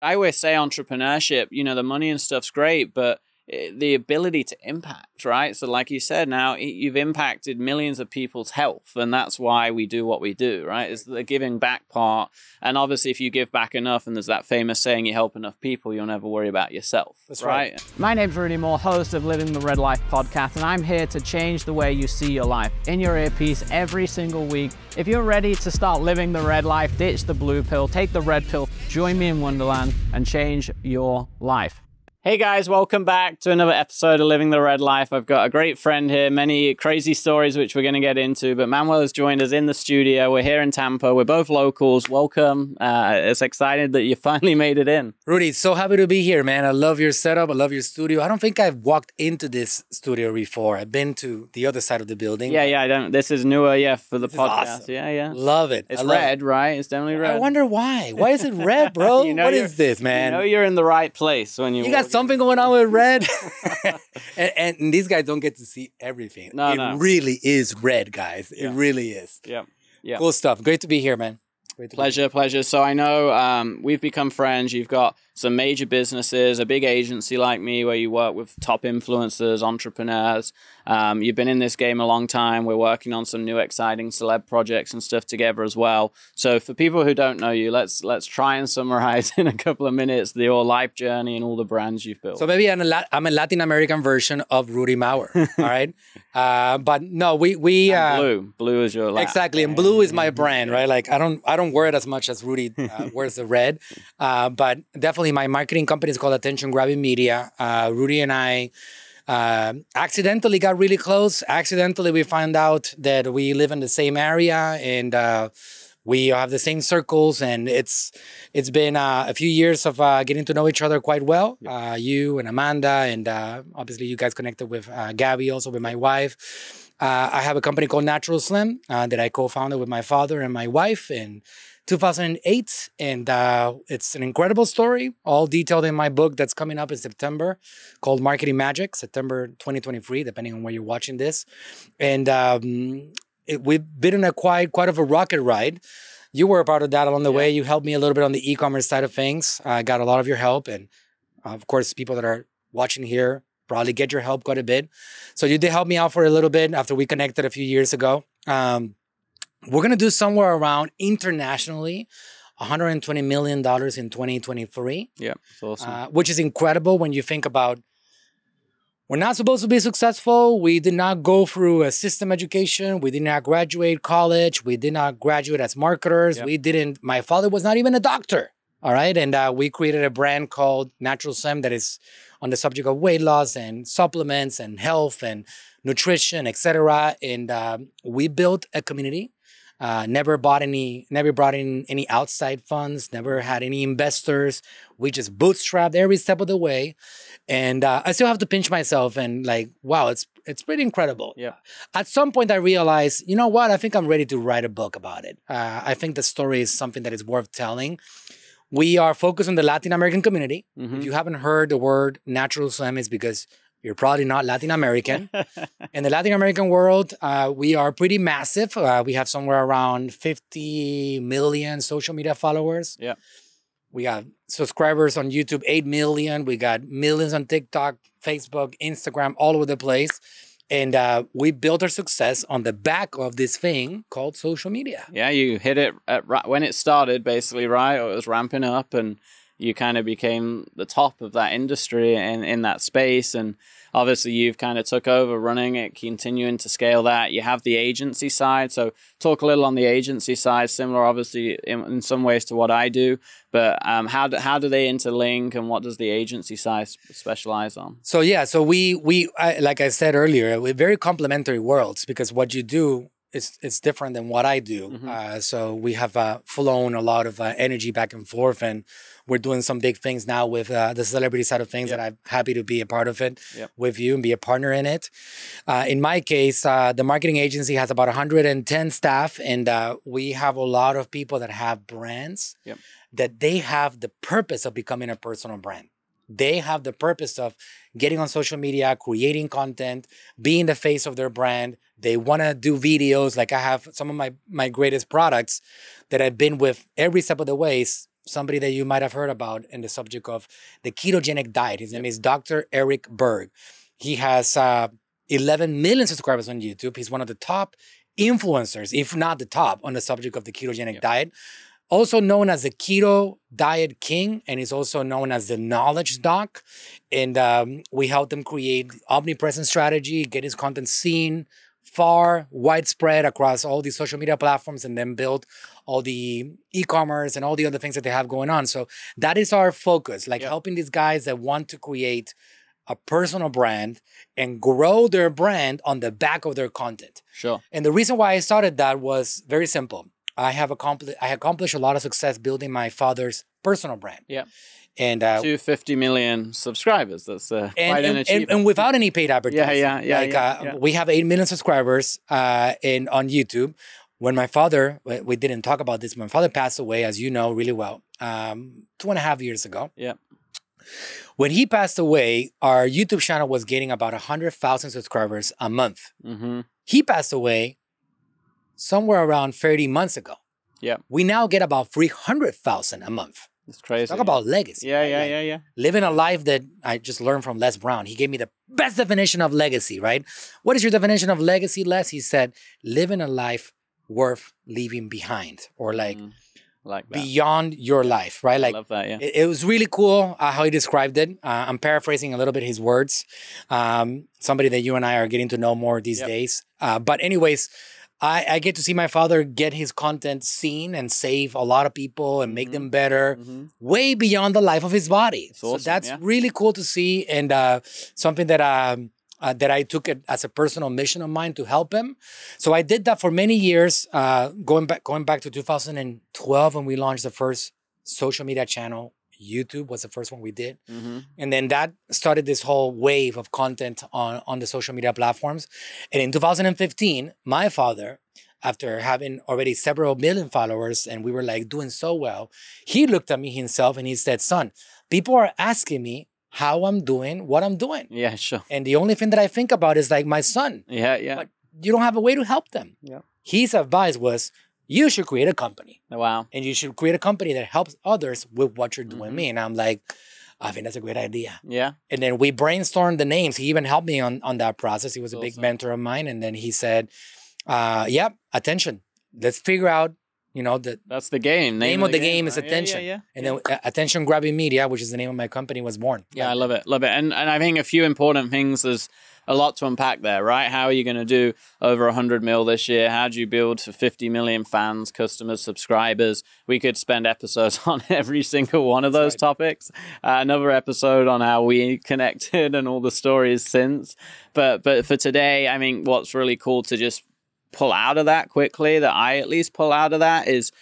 I always say entrepreneurship, you know, the money and stuff's great, but Eh, the ability to impact, right? So, like you said, now you've impacted millions of people's health, and that's why we do what we do, right? Is the giving back part. And obviously, if you give back enough, and there's that famous saying, you help enough people, you'll never worry about yourself. That's right. right. My name's Rudy Mawer, host of Living the Red Life podcast, and I'm here to change the way you see your life in your earpiece every single week. If you're ready to start living the red life, ditch the blue pill, take the red pill, join me in Wonderland, and change your life. Hey guys, welcome back to another episode of Living the Red Life. I've got a great friend here, many crazy stories which we're going to get into. But Manuel has joined us in the studio. We're here in Tampa. We're both locals. Welcome. Uh, it's excited that you finally made it in. Rudy, so happy to be here, man. I love your setup. I love your studio. I don't think I've walked into this studio before. I've been to the other side of the building. Yeah, yeah. I don't. This is newer, yeah, for the This is podcast. awesome. Yeah, yeah. Love it. It's love it. red, right? It's definitely red. I wonder why. Why is it red, bro? You know what this, man? You know you're in the right place when you. You got. Something going on with red, and, and these guys don't get to see everything. No, it no. really is red, guys. Yeah. It really is. Yeah. Yeah. Cool stuff. Great to be here, man. Great to be Pleasure, pleasure. So I know um, we've become friends. You've got some major businesses, a big agency like me where you work with top influencers, entrepreneurs. Um, you've been in this game a long time. We're working on some new exciting celeb projects and stuff together as well. So for people who don't know you, let's let's try and summarize in a couple of minutes the your life journey and all the brands you've built. So maybe I'm a, La- I'm a Latin American version of Rudy Mawer. all right, uh, but no, we we uh, blue, blue is your lap. exactly, and blue is my brand, right? Like I don't I don't wear it as much as Rudy uh, wears the red, uh, but definitely my marketing company is called Attention Grabbing Media. Uh, Rudy and I. Uh, accidentally got really close. Accidentally, we find out that we live in the same area and uh, we have the same circles. And it's it's been uh, a few years of uh, getting to know each other quite well. Uh, you and Amanda, and uh, obviously you guys connected with uh, Gabby, also with my wife. Uh, I have a company called Natural Slim uh, that I co-founded with my father and my wife in 2008, and uh, it's an incredible story, all detailed in my book that's coming up in September, called Marketing Magic, September 2023, depending on where you're watching this. And um, it, we've been on a quite quite of a rocket ride. You were a part of that along the way. You helped me a little bit on the e-commerce side of things. I got a lot of your help, and of course, people that are watching here probably get your help quite a bit. So you did help me out for a little bit after we connected a few years ago. Um, we're gonna do somewhere around internationally, 120 million dollars in 2023, Yeah, awesome. uh, which is incredible when you think about. We're not supposed to be successful. We did not go through a system education. We did not graduate college. We did not graduate as marketers. Yep. We didn't. My father was not even a doctor. All right, and uh, we created a brand called Natural Slim that is on the subject of weight loss and supplements and health and nutrition, etc. And um, we built a community. Uh, never bought any, never brought in any outside funds. Never had any investors. We just bootstrapped every step of the way, and uh, I still have to pinch myself and like, wow, it's it's pretty incredible. Yeah. At some point, I realized, you know what? I think I'm ready to write a book about it. Uh, I think the story is something that is worth telling. We are focused on the Latin American community. Mhm. If you haven't heard the word natural slim, it's because you're probably not Latin American. In the Latin American world, uh, we are pretty massive. Uh, we have somewhere around 50 million social media followers. Yeah. We got subscribers on YouTube, 8 million. We got millions on TikTok, Facebook, Instagram, all over the place. And uh, we built our success on the back of this thing called social media. Yeah, you hit it at, when it started, basically, right? Or it was ramping up, and you kind of became the top of that industry and in that space. And obviously, you've kind of took over running it, continuing to scale that. You have the agency side, so talk a little on the agency side. Similar, obviously, in, in some ways to what I do. But um, how do, how do they interlink, and what does the agency side specialize on? So yeah, so we we I, like I said earlier, we're very complementary worlds because what you do is is different than what I do. Mhm. Uh, so we have uh, flown a lot of uh, energy back and forth, and we're doing some big things now with uh, the celebrity side of things, Yep. and I'm happy to be a part of it Yep. with you and be a partner in it. Uh, in my case, uh, the marketing agency has about 110 staff, and uh, we have a lot of people that have brands Yep. that they have the purpose of becoming a personal brand. They have the purpose of getting on social media, creating content, being the face of their brand. They want to do videos. Like I have some of my my greatest products that I've been with every step of the ways somebody that you might have heard about in the subject of the ketogenic diet. His name is Dr. Eric Berg. He has uh, 11 million subscribers on YouTube. He's one of the top influencers, if not the top, on the subject of the ketogenic Yeah. diet. Also known as the Keto Diet King, and he's also known as the Knowledge Doc. And um, we helped him create omnipresent strategy, get his content seen, far widespread across all these social media platforms, and then build all the e-commerce and all the other things that they have going on. So that is our focus, like Yeah. helping these guys that want to create a personal brand and grow their brand on the back of their content. Sure. And the reason why I started that was very simple. I have accomplished I accomplished a lot of success building my father's personal brand. Yeah. And uh, To 50 million subscribers. That's uh, and, quite an and, and, achievement. and without any paid advertising. yeah, yeah, Like, yeah, uh, yeah. We have 8 million subscribers uh, in on YouTube. When my father, we didn't talk about this, my father passed away, as you know really well, um, two and a half years ago. Yeah. When he passed away, our YouTube channel was getting about 100,000 subscribers a month. hmm He passed away somewhere around 30 months ago. Yeah. We now get about 300,000 a month. It's crazy. Talk about legacy. Yeah, right? yeah, Like, yeah, yeah. living a life that I just learned from Les Brown. He gave me the best definition of legacy, right? What is your definition of legacy, Les? He said, living a life worth leaving behind or like Mm, Like that. beyond your life, right? I Like love that, yeah. it, it was really cool uh, how he described it. Uh, I'm paraphrasing a little bit his words. Um, somebody that you and I are getting to know more these Yep. days. Uh, but anyways, I, I get to see my father get his content seen and save a lot of people and make Mhm. them better Mhm. way beyond the life of his body. It's so awesome, that's yeah. really cool to see and uh, something that um, uh, that I took it as a personal mission of mine to help him. So I did that for many years, uh, going back going back to 2012 when we launched the first social media channel. YouTube was the first one we did, Mhm. and then that started this whole wave of content on on the social media platforms. And in 2015, my father. After having already several million followers and we were like doing so well, he looked at me himself and he said, Son, people are asking me how I'm doing, what I'm doing. Yeah, sure. And the only thing that I think about is like my son. Yeah, yeah. But you don't have a way to help them. Yeah. His advice was, you should create a company wow. and you should create a company that helps others with what you're doing Mhm. me. And I'm like, I think that's a great idea. Yeah. And then we brainstormed the names. He even helped me on, on that process. He was a big Awesome. mentor of mine. And then he said, uh, yep, attention. Let's figure out, you know, the That's the game. Name of the game is right? Yeah, attention. Yeah, yeah. and then uh, attention grabbing media, which is the name of my company, was born. Yeah, I love it, love it, and and I think a few important things. There's a lot to unpack there, right? How are you going to do over hundred mil this year? How do you build for fifty million fans, customers, subscribers? We could spend episodes on every single one of those right. topics. Uh, another episode on how we connected and all the stories since. But but for today, I mean, what's really cool to just pull out of that quickly. That I at least pull out of that is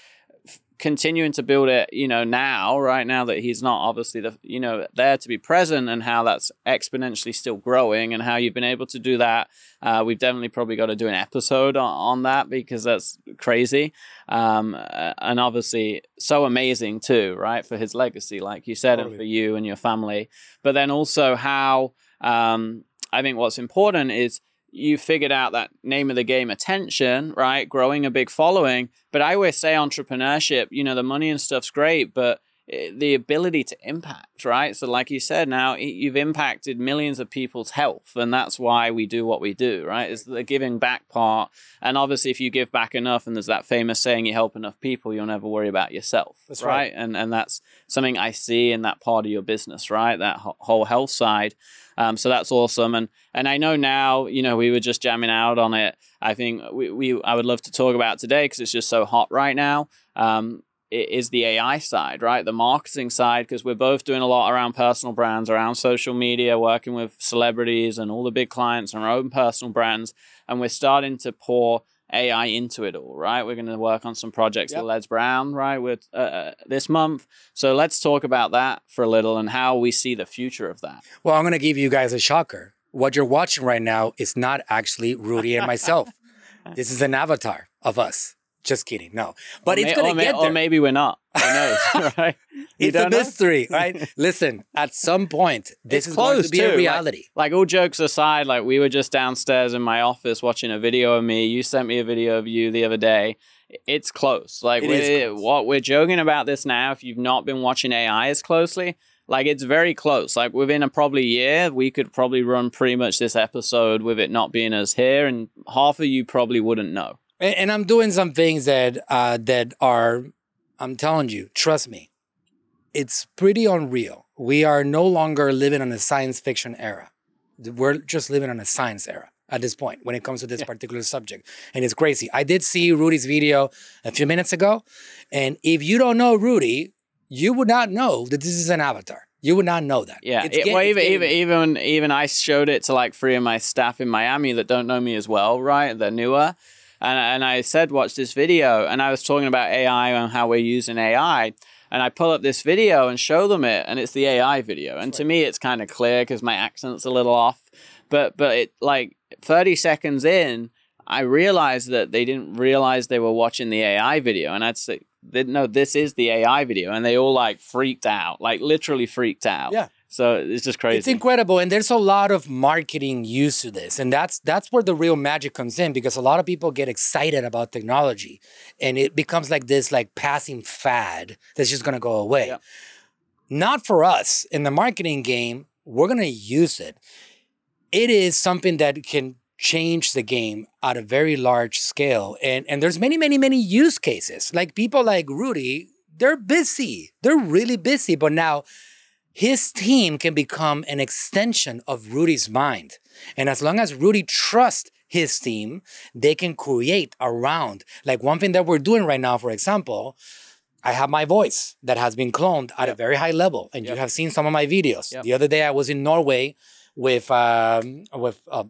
continuing to build it you know now right now that he's not obviously the you know there to be present and how that's exponentially still growing and how you've been able to do that. Uh, we've definitely probably got to do an episode on, on that because that's crazy. Um, uh, and obviously so amazing too right for his legacy like you said and for you and your family. But then also how um, i think what's important is you figured out that name of the game attention right? Growing a big following. But i always say entrepreneurship you know the money and stuff's great but the ability to impact right so like you said now you've impacted millions of people's health and that's why we do what we do right is the giving back part and obviously if you give back enough and there's that famous saying you help enough people you'll never worry about yourself That's right? right. and and that's something i see in that part of your business right that whole health side um, so that's awesome. And and I know now, you know, we were just jamming out on it. I think we, we I would love to talk about today because it's just so hot right now. Um, is the AI side, right? The marketing side, because we're both doing a lot around personal brands, around social media, working with celebrities and all the big clients and our own personal brands. And we're starting to pour AI into it all, right? We're going to work on some projects Yep. with Les Brown, right, with uh, uh, this month. So let's talk about that for a little and how we see the future of that. Well, I'm going to give you guys a shocker. What you're watching right now is not actually Rudy and myself. this is an avatar of us. Just kidding. No. But Or it's may- going or to may- get Or maybe we're not. Who knows, right? It's a don't know? mystery, right? Listen, at some point, this It's is going close to be too, a reality. Like all jokes aside, like we were just downstairs in my office watching a video of me. You sent me a video of you the other day. it's close. Like It we're, close. what we're joking about this now. If you've not been watching AI as closely, like it's very close. Like within a probably year, we could probably run pretty much this episode with it not being us here, and half of you probably wouldn't know. And, and I'm doing some things that uh, that are, I'm telling you, trust me, it's pretty unreal. We are no longer living in a science fiction era. We're just living in a science era at this point when it comes to this particular subject. And it's crazy. I did see Rudy's video a few minutes ago. And if you don't know Rudy, you would not know that this is an avatar. You would not know that. Yeah, It's it, get- well, even, even even even I showed it to like three of my staff in Miami that don't know me as well, right? They're newer, and and I said, watch this video, and I was talking about AI and how we're using AI, and I pull up this video and show them it, and it's the AI video, and to me, it's kind of clear because my accent's a little off, but but it like thirty seconds in. I realized that they didn't realize they were watching the AI video, and I'd say, "No, this is the AI video," and they all like freaked out, like literally freaked out. Yeah. So it's just crazy. It's incredible, and there's a lot of marketing used to this, and that's that's where the real magic comes in because a lot of people get excited about technology, and it becomes like this like passing fad that's just gonna go away. Yeah. Not for us in the marketing game. We're gonna use it. It is something that can change the game at a very large scale, and and there's many many many use cases. Like people like Rudy, they're busy. They're really busy, but now his team can become an extension of Rudy's mind. And as long as Rudy trusts his team, they can create around. Like one thing that we're doing right now, for example, I have my voice that has been cloned at a very high level, and you have seen some of my videos. Yep. The other day, I was in Norway with um, with uh,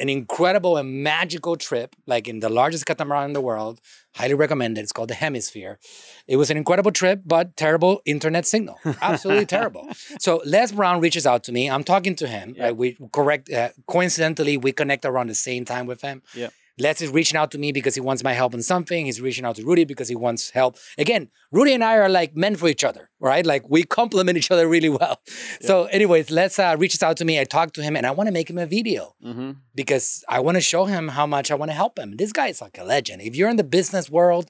an incredible and magical trip, like in the largest catamaran in the world. Highly recommended. It's called the Hemisphere. It was an incredible trip, but terrible internet signal. Absolutely terrible. So Les Brown reaches out to me. I'm talking to him. Yeah. Right? We correct. Uh, coincidentally, we connect around the same time with him. Yeah. Les is reaching out to me because he wants my help on something. He's reaching out to Rudy because he wants help. Again, Rudy and I are like men for each other, right? Like we complement each other really well. So, anyways, Les uh, reaches out to me. I talk to him, and I want to make him a video hmm because I want to show him how much I want to help him. This guy is like a legend. If you're in the business world,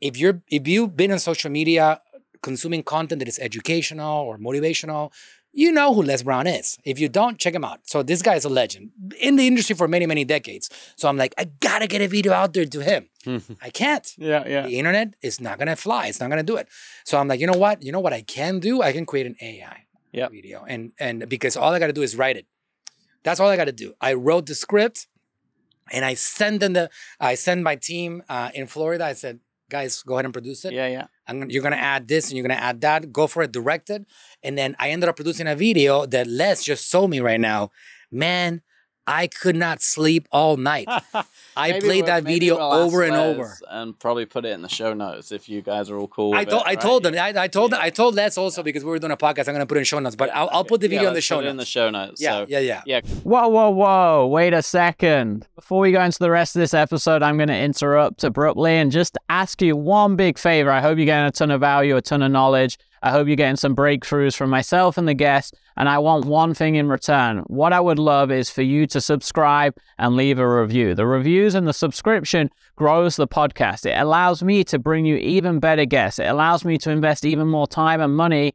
if you're if you've been on social media consuming content that is educational or motivational, you know who Les Brown is. If you don't, check him out. So this guy is a legend in the industry for many, many decades. So I'm like, I gotta get a video out there to him. I can't. Yeah, yeah. The internet is not gonna fly. It's not gonna do it. So I'm like, you know what? You know what I can do? I can create an AI Yep. video, and and because all I gotta do is write it. That's all I gotta do. I wrote the script, and I send them the. I send my team uh, in Florida. I said, guys, go ahead and produce it. Yeah, yeah. I'm you're gonna add this and you're gonna add that. Go for it, direct it. And then I ended up producing a video that Les just sold me right now. Man, I could not sleep all night. I played that video we'll over and Les over. and probably put it in the show notes if you guys are all cool. With I told it, I right? told them I, I told I told Les also because we were doing a podcast. I'm gonna put it in show notes, but I'll, I'll put the Yeah, video in the let's show put it notes. in the show notes. yeah, so, yeah, yeah, yeah. Whoa, whoa, whoa. Wait a second. Before we go into the rest of this episode, I'm going to interrupt abruptly and just ask you one big favor. I hope you're getting a ton of value, a ton of knowledge. I hope you're getting some breakthroughs from myself and the guests. And I want one thing in return. What I would love is for you to subscribe and leave a review. The reviews and the subscription grows the podcast. It allows me to bring you even better guests. It allows me to invest even more time and money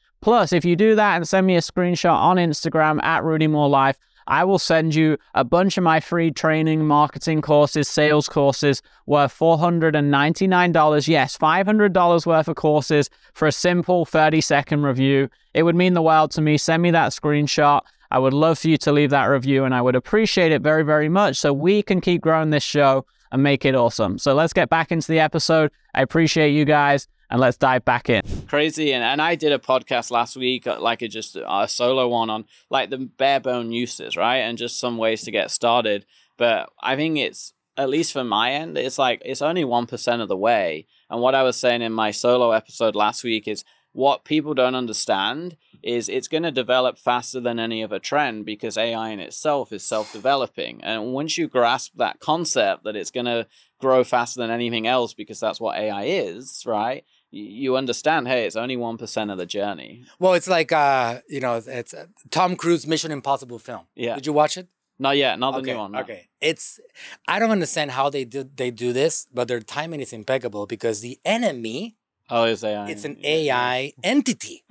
Plus, if you do that and send me a screenshot on Instagram at Rudy Mawer Life, I will send you a bunch of my free training, marketing courses, sales courses worth $499. Yes, $500 worth of courses for a simple 30 second review. It would mean the world to me. Send me that screenshot. I would love for you to leave that review and I would appreciate it very, very much so we can keep growing this show and make it awesome. So let's get back into the episode. I appreciate you guys and let's dive back in. crazy and, and i did a podcast last week uh, like a just a solo one on like the bare bone uses right and just some ways to get started but i think it's at least for my end, it's like it's only one percent of the way. And what I was saying in my solo episode last week is what people don't understand is it's going to develop faster than any other trend because AI in itself is self-developing. And once you grasp that concept that it's going to grow faster than anything else because that's what AI is, right? You understand, hey, it's only one percent of the journey. Well, it's like uh, you know, it's uh, Tom Cruise Mission Impossible film. Yeah. Did you watch it? Not yet, not the okay. new one. no. Okay. It's I don't understand how they do they do this, but their timing is impeccable because the enemy Oh, it's AI. it's an AI entity.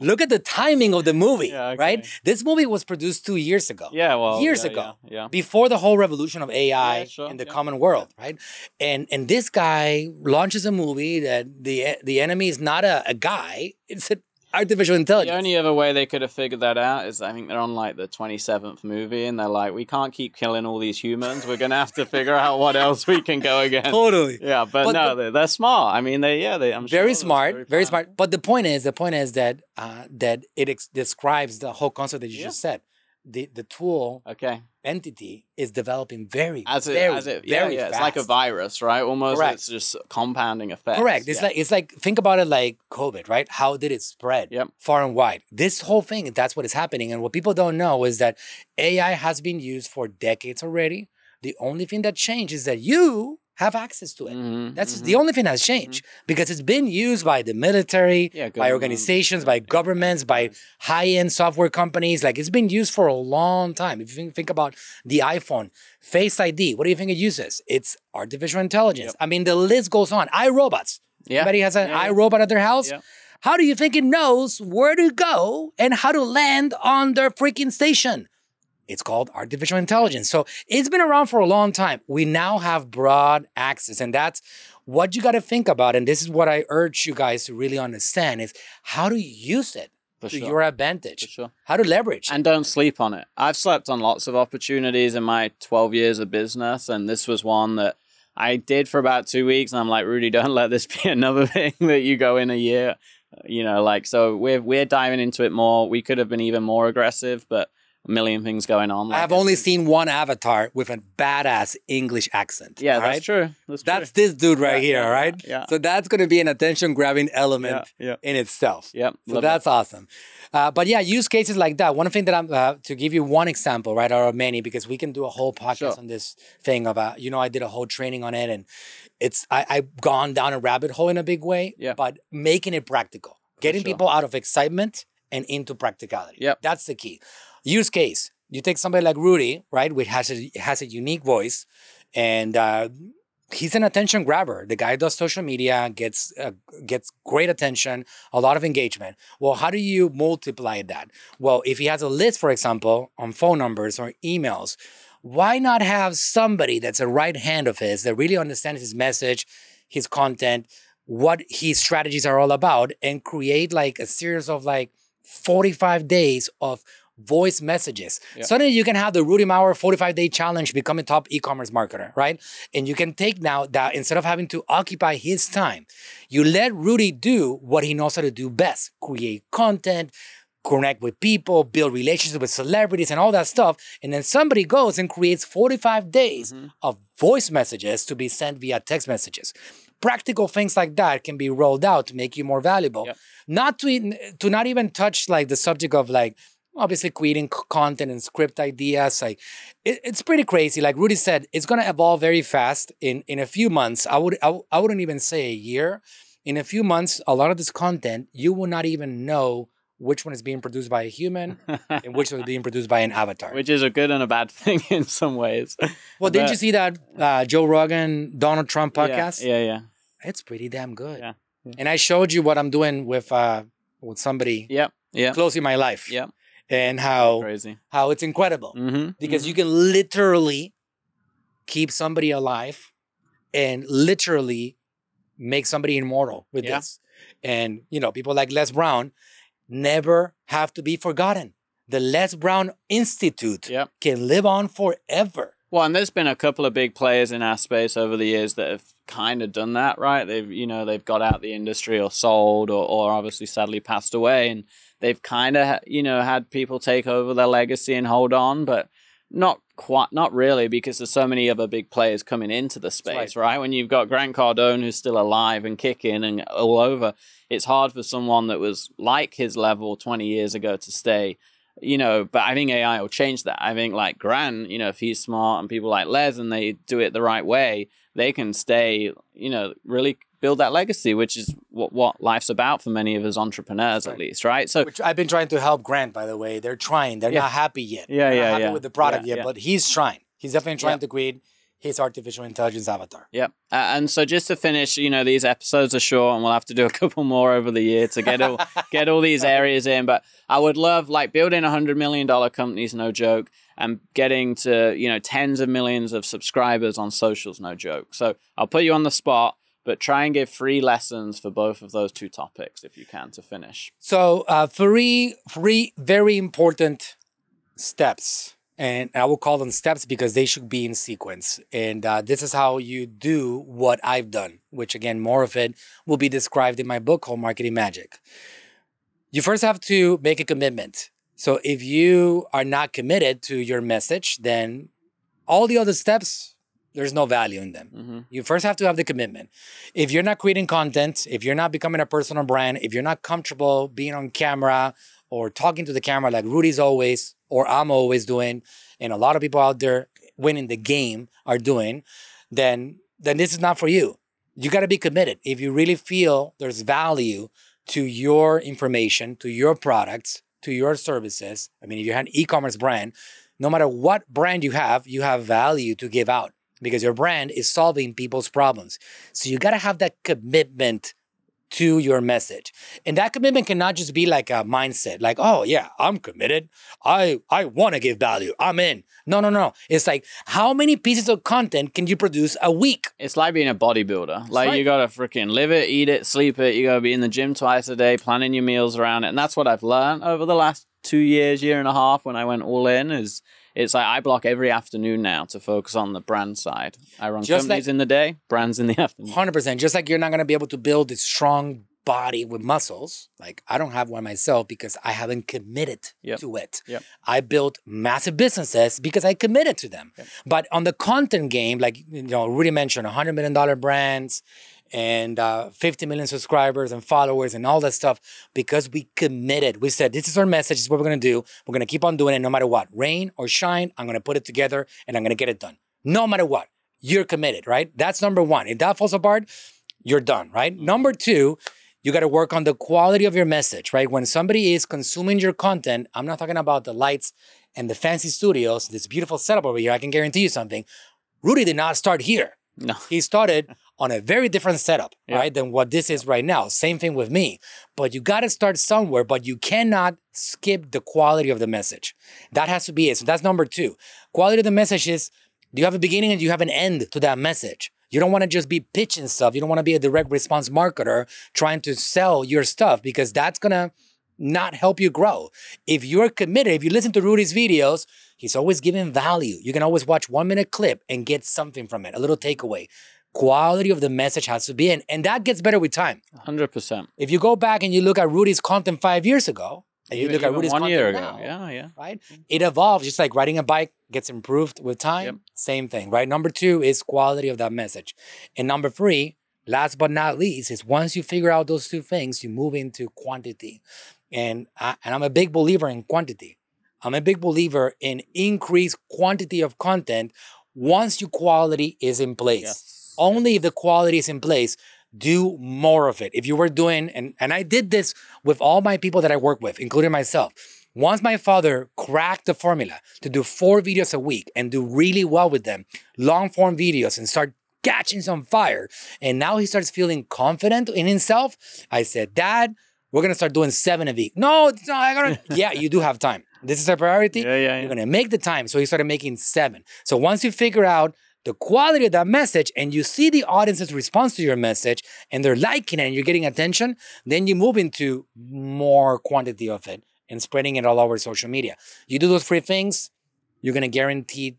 Look at the timing of the movie, Yeah, okay. right? This movie was produced 2 years ago. yeah, well, Years yeah, ago. Yeah, yeah. before the whole revolution of AI sure, in the common world, right? And and this guy launches a movie that the the enemy is not a, a guy; it's an artificial intelligence. The only other way they could have figured that out is I think they're on like the 27th movie and they're like, we can't keep killing all these humans. We're going to have to figure out what else we can go against. totally. Yeah, but, But no, the- they're, they're smart. I mean, they, yeah, they, I'm sure Very they're smart, very fine. smart. But the point is, the point is that uh, that it ex- describes the whole concept that you Yeah. just said. The the tool Okay. Entity is developing very, As it, very, as it, yeah, very yeah. It's like a virus, right? Almost Correct. it's just compounding effects. Correct. It's yeah. like it's like think about it like COVID, right? How did it spread Yep. far and wide? This whole thing, that's what is happening. And what people don't know is that AI has been used for decades already. The only thing that changed is that you have access to it. Mhm, That's mhm. the only thing that's changed because it's been used by the military, Yeah, by organizations, by governments, by high-end software companies. Like it's been used for a long time. If you think, think about the iPhone, Face ID, what do you think it uses? It's artificial intelligence. Yep. I mean, the list goes on. iRobots. Yeah. Everybody has an yeah. iRobot at their house. Yeah. How do you think it knows where to go and how to land on their freaking station? It's called artificial intelligence. So it's been around for a long time. We now have broad access, and that's what you got to think about. And this is what I urge you guys to really understand: is how to use it For to sure. your advantage, For sure. how to leverage. And don't sleep on it. I've slept on lots of opportunities in my 12 years of business, and this was one that I did for about two weeks. And I'm like, Rudy, don't let this be another thing that you go in a year. You know, like so we're we're diving into it more. We could have been even more aggressive, but a million things going on. I've only seen one avatar with a badass English accent. Yeah, that's right? true. That's true. That's this dude right Yeah, here, yeah, right? yeah. So that's going to be an attention grabbing element yeah, yeah. in itself. Yep. So love that's awesome. Uh, but yeah, use cases like that. One thing that I'm uh, to give you one example, right, or many, because we can do a whole podcast Sure. on this thing about, you know, I did a whole training on it, and it's I, I've gone down a rabbit hole in a big way. Yeah. But making it practical, getting sure. people out of excitement and into practicality. Yep. That's the key. Use case. You take somebody like Rudy, right, which has a has a unique voice, and uh, he's an attention grabber. The guy does social media, gets uh, gets great attention, a lot of engagement. Well, how do you multiply that? Well, if he has a list, for example, on phone numbers or emails, why not have somebody that's a right hand of his that really understands his message, his content, what his strategies are all about, and create like a series of like 45 days of voice messages. Yeah. Suddenly you can have the Rudy Mawer 45 day challenge, become a top e-commerce marketer, right? And you can take now that instead of having to occupy his time, you let Rudy do what he knows how to do best, create content, connect with people, build relationships with celebrities and all that stuff. And then somebody goes and creates 45 days Mm-hmm. of voice messages to be sent via text messages. Practical things like that can be rolled out to make you more valuable. Yep. Not to even- to not even touch like the subject of like obviously creating content and script ideas. Like it- it's pretty crazy. Like Rudy said, it's gonna evolve very fast. In in a few months, I would I, w- I wouldn't even say a year. In a few months, a lot of this content you will not even know which one is being produced by a human and which one is being produced by an avatar. Which is a good and a bad thing in some ways. well, didn't you see that uh, Joe Rogan Donald Trump podcast? Yeah, yeah. yeah It's pretty damn good. Yeah, yeah. And I showed you what I'm doing with uh with somebody. Yep. close in my life. Yep. And how Crazy. how it's incredible. Mm-hmm. because you can literally keep somebody alive and literally make somebody immortal with Yeah. this. And you know, people like Les Brown never have to be forgotten. The Les Brown Institute Yep. can live on forever. Well, and there's been a couple of big players in our space over the years that have kind of done that, right? They've, you know, they've got out the industry or sold or, or obviously sadly passed away, and they've kind of, you know, had people take over their legacy and hold on, but not quite not really because there's so many other big players coming into the space, right. right? When you've got Grant Cardone who's still alive and kicking and all over, it's hard for someone that was like his level 20 years ago to stay. You know, but I think AI will change that. I think like Grant, you know, if he's smart and people like Les and they do it the right way, they can stay, you know, really build that legacy, which is what, what life's about for many of us entrepreneurs, right. at least, right? So, which I've been trying to help Grant, by the way. They're trying. They're yeah. not happy yet. Yeah, They're yeah, happy yeah. with the product yeah, yet, but he's trying. He's definitely trying to create his artificial intelligence avatar. Yep. Uh, and so just to finish, you know, these episodes are short, and we'll have to do a couple more over the year to get all get all these areas in. But I would love like building a hundred million dollar companies, no joke, and getting to you know tens of millions of subscribers on socials, no joke. So I'll put you on the spot but try and give free lessons for both of those two topics if you can to finish. So, uh, three, three very important steps, and I will call them steps because they should be in sequence. And uh, this is how you do what I've done, which again, more of it will be described in my book called Marketing Magic. You first have to make a commitment. So, if you are not committed to your message, then all the other steps there's no value in them. Mm-hmm. You first have to have the commitment. If you're not creating content, if you're not becoming a personal brand, if you're not comfortable being on camera or talking to the camera like Rudy's always or I'm always doing, and a lot of people out there winning the game are doing, then then this is not for you. You got to be committed. If you really feel there's value to your information, to your products, to your services, I mean, if you're an e-commerce brand, no matter what brand you have, you have value to give out because your brand is solving people's problems. So you got to have that commitment to your message. And that commitment cannot just be like a mindset, like, oh yeah, I'm committed. I I want to give value. I'm in. No, no, no. It's like how many pieces of content can you produce a week? It's like being a bodybuilder. Like right. you gotta freaking live it, eat it, sleep it. You gotta be in the gym twice a day, planning your meals around it. And that's what I've learned over the last two years, year and a half when I went all in is it's like I block every afternoon now to focus on the brand side. I run Just companies like, in the day, brands in the afternoon. Hundred percent. Just like you're not gonna be able to build a strong body with muscles. Like I don't have one myself because I haven't committed yep. to it. Yep. I built massive businesses because I committed to them. Yep. But on the content game, like you know, Rudy mentioned, hundred million dollar brands and uh, 50 million subscribers and followers and all that stuff because we committed. We said, this is our message, this is what we're gonna do. We're gonna keep on doing it no matter what. Rain or shine, I'm gonna put it together and I'm gonna get it done. No matter what. You're committed, right? That's number one. If that falls apart, you're done, right? Number two, you got to work on the quality of your message, right? When somebody is consuming your content, I'm not talking about the lights and the fancy studios, this beautiful setup over here. I can guarantee you something. Rudy did not start here. No. He started on a very different setup, yeah. right, than what this is right now. Same thing with me. But you got to start somewhere, but you cannot skip the quality of the message. That has to be it. So that's number two. Quality of the message is do you have a beginning and do you have an end to that message? You don't want to just be pitching stuff. You don't want to be a direct response marketer trying to sell your stuff because that's going to not help you grow. If you're committed, if you listen to Rudy's videos, he's always giving value. You can always watch one minute clip and get something from it, a little takeaway. Quality of the message has to be in, and that gets better with time. 100%. If you go back and you look at Rudy's content five years ago, and you look at Rudy's one year ago, now, yeah, yeah, right? It evolves just like riding a bike gets improved with time. Yep. Same thing, right? Number two is quality of that message, and number three, last but not least, is once you figure out those two things, you move into quantity. And, I, and I'm a big believer in quantity. I'm a big believer in increased quantity of content once your quality is in place. Yes. Only if the quality is in place, do more of it. If you were doing, and, and I did this with all my people that I work with, including myself. Once my father cracked the formula to do four videos a week and do really well with them, long form videos, and start catching some fire, and now he starts feeling confident in himself, I said, Dad, we're gonna start doing seven a week. No, it's not. I gotta. yeah, you do have time. This is a priority. Yeah, yeah, yeah. You're gonna make the time. So he started making seven. So once you figure out the quality of that message and you see the audience's response to your message and they're liking it and you're getting attention, then you move into more quantity of it and spreading it all over social media. You do those three things, you're gonna guarantee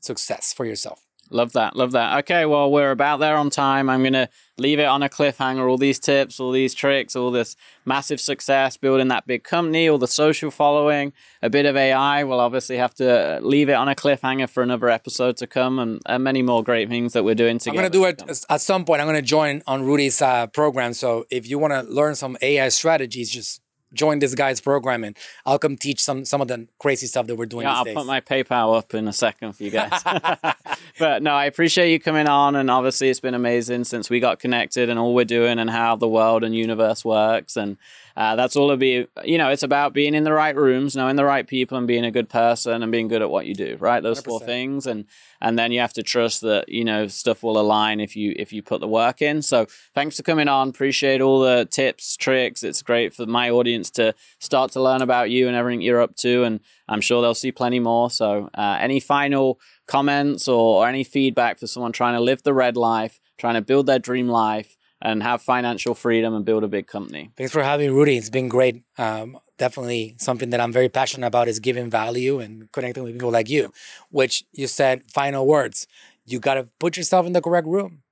success for yourself. Love that. Love that. Okay, well, we're about there on time. I'm going to leave it on a cliffhanger. All these tips, all these tricks, all this massive success, building that big company, all the social following, a bit of AI. We'll obviously have to leave it on a cliffhanger for another episode to come and, and many more great things that we're doing together. I'm going to do it at some point. I'm going to join on Rudy's uh, program. So if you want to learn some AI strategies, just join this guy's program and I'll come teach some some of the crazy stuff that we're doing. Yeah, I'll days. put my PayPal up in a second for you guys. but no, I appreciate you coming on, and obviously it's been amazing since we got connected and all we're doing and how the world and universe works and uh, that's all it be. You know, it's about being in the right rooms, knowing the right people, and being a good person and being good at what you do. Right, those 100%. four things, and and then you have to trust that you know stuff will align if you if you put the work in. So thanks for coming on. Appreciate all the tips, tricks. It's great for my audience to start to learn about you and everything you're up to, and I'm sure they'll see plenty more. So uh, any final comments or, or any feedback for someone trying to live the red life, trying to build their dream life? And have financial freedom and build a big company. Thanks for having me, Rudy. It's been great. Um, definitely something that I'm very passionate about is giving value and connecting with people like you, which you said final words. You got to put yourself in the correct room.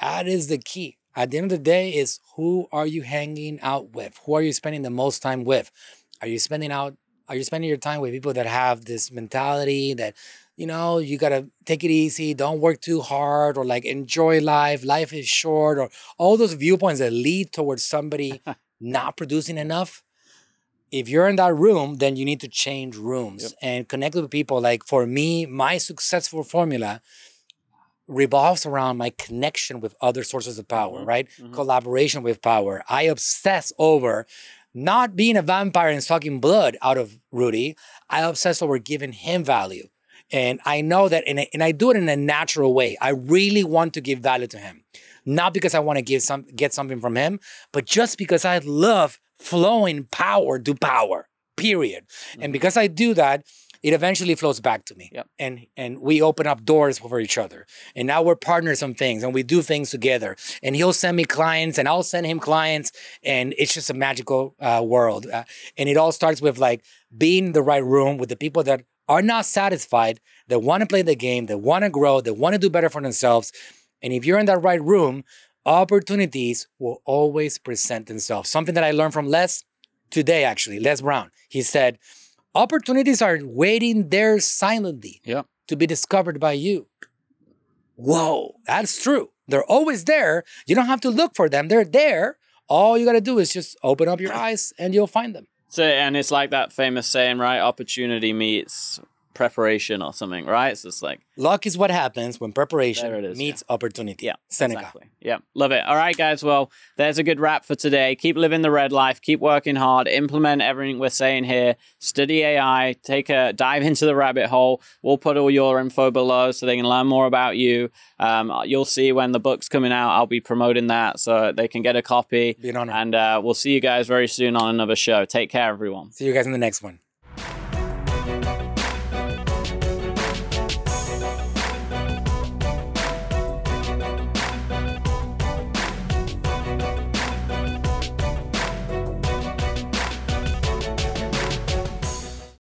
That is the key. At the end of the day is who are you hanging out with? Who are you spending the most time with? Are you spending out are you spending your time with people that have this mentality that you know, you gotta take it easy, don't work too hard, or like enjoy life, life is short, or all those viewpoints that lead towards somebody not producing enough. If you're in that room, then you need to change rooms yep. and connect with people. Like for me, my successful formula revolves around my connection with other sources of power, mm-hmm. right? Mm-hmm. Collaboration with power. I obsess over not being a vampire and sucking blood out of Rudy. I obsess over giving him value. And I know that, and I, and I do it in a natural way. I really want to give value to him, not because I want to give some get something from him, but just because I love flowing power to power. Period. Mm-hmm. And because I do that, it eventually flows back to me. Yep. And and we open up doors for each other. And now we're partners on things and we do things together. And he'll send me clients and I'll send him clients. And it's just a magical uh, world. Uh, and it all starts with like being in the right room with the people that are not satisfied, that want to play the game, that want to grow, that want to do better for themselves. And if you're in that right room, opportunities will always present themselves. Something that I learned from Les today, actually, Les Brown. He said, opportunities are waiting there silently yep. to be discovered by you. Whoa, that's true. They're always there. You don't have to look for them. They're there. All you got to do is just open up your eyes and you'll find them. So, and it's like that famous saying, right? Opportunity meets preparation or something, right? So it's like luck is what happens when preparation is, meets yeah. opportunity. Yeah, Seneca. Exactly. Yeah, love it. All right, guys. Well, there's a good wrap for today. Keep living the red life. Keep working hard. Implement everything we're saying here. Study AI. Take a dive into the rabbit hole. We'll put all your info below so they can learn more about you. Um, you'll see when the book's coming out. I'll be promoting that so they can get a copy. Be an honor. And uh, we'll see you guys very soon on another show. Take care, everyone. See you guys in the next one.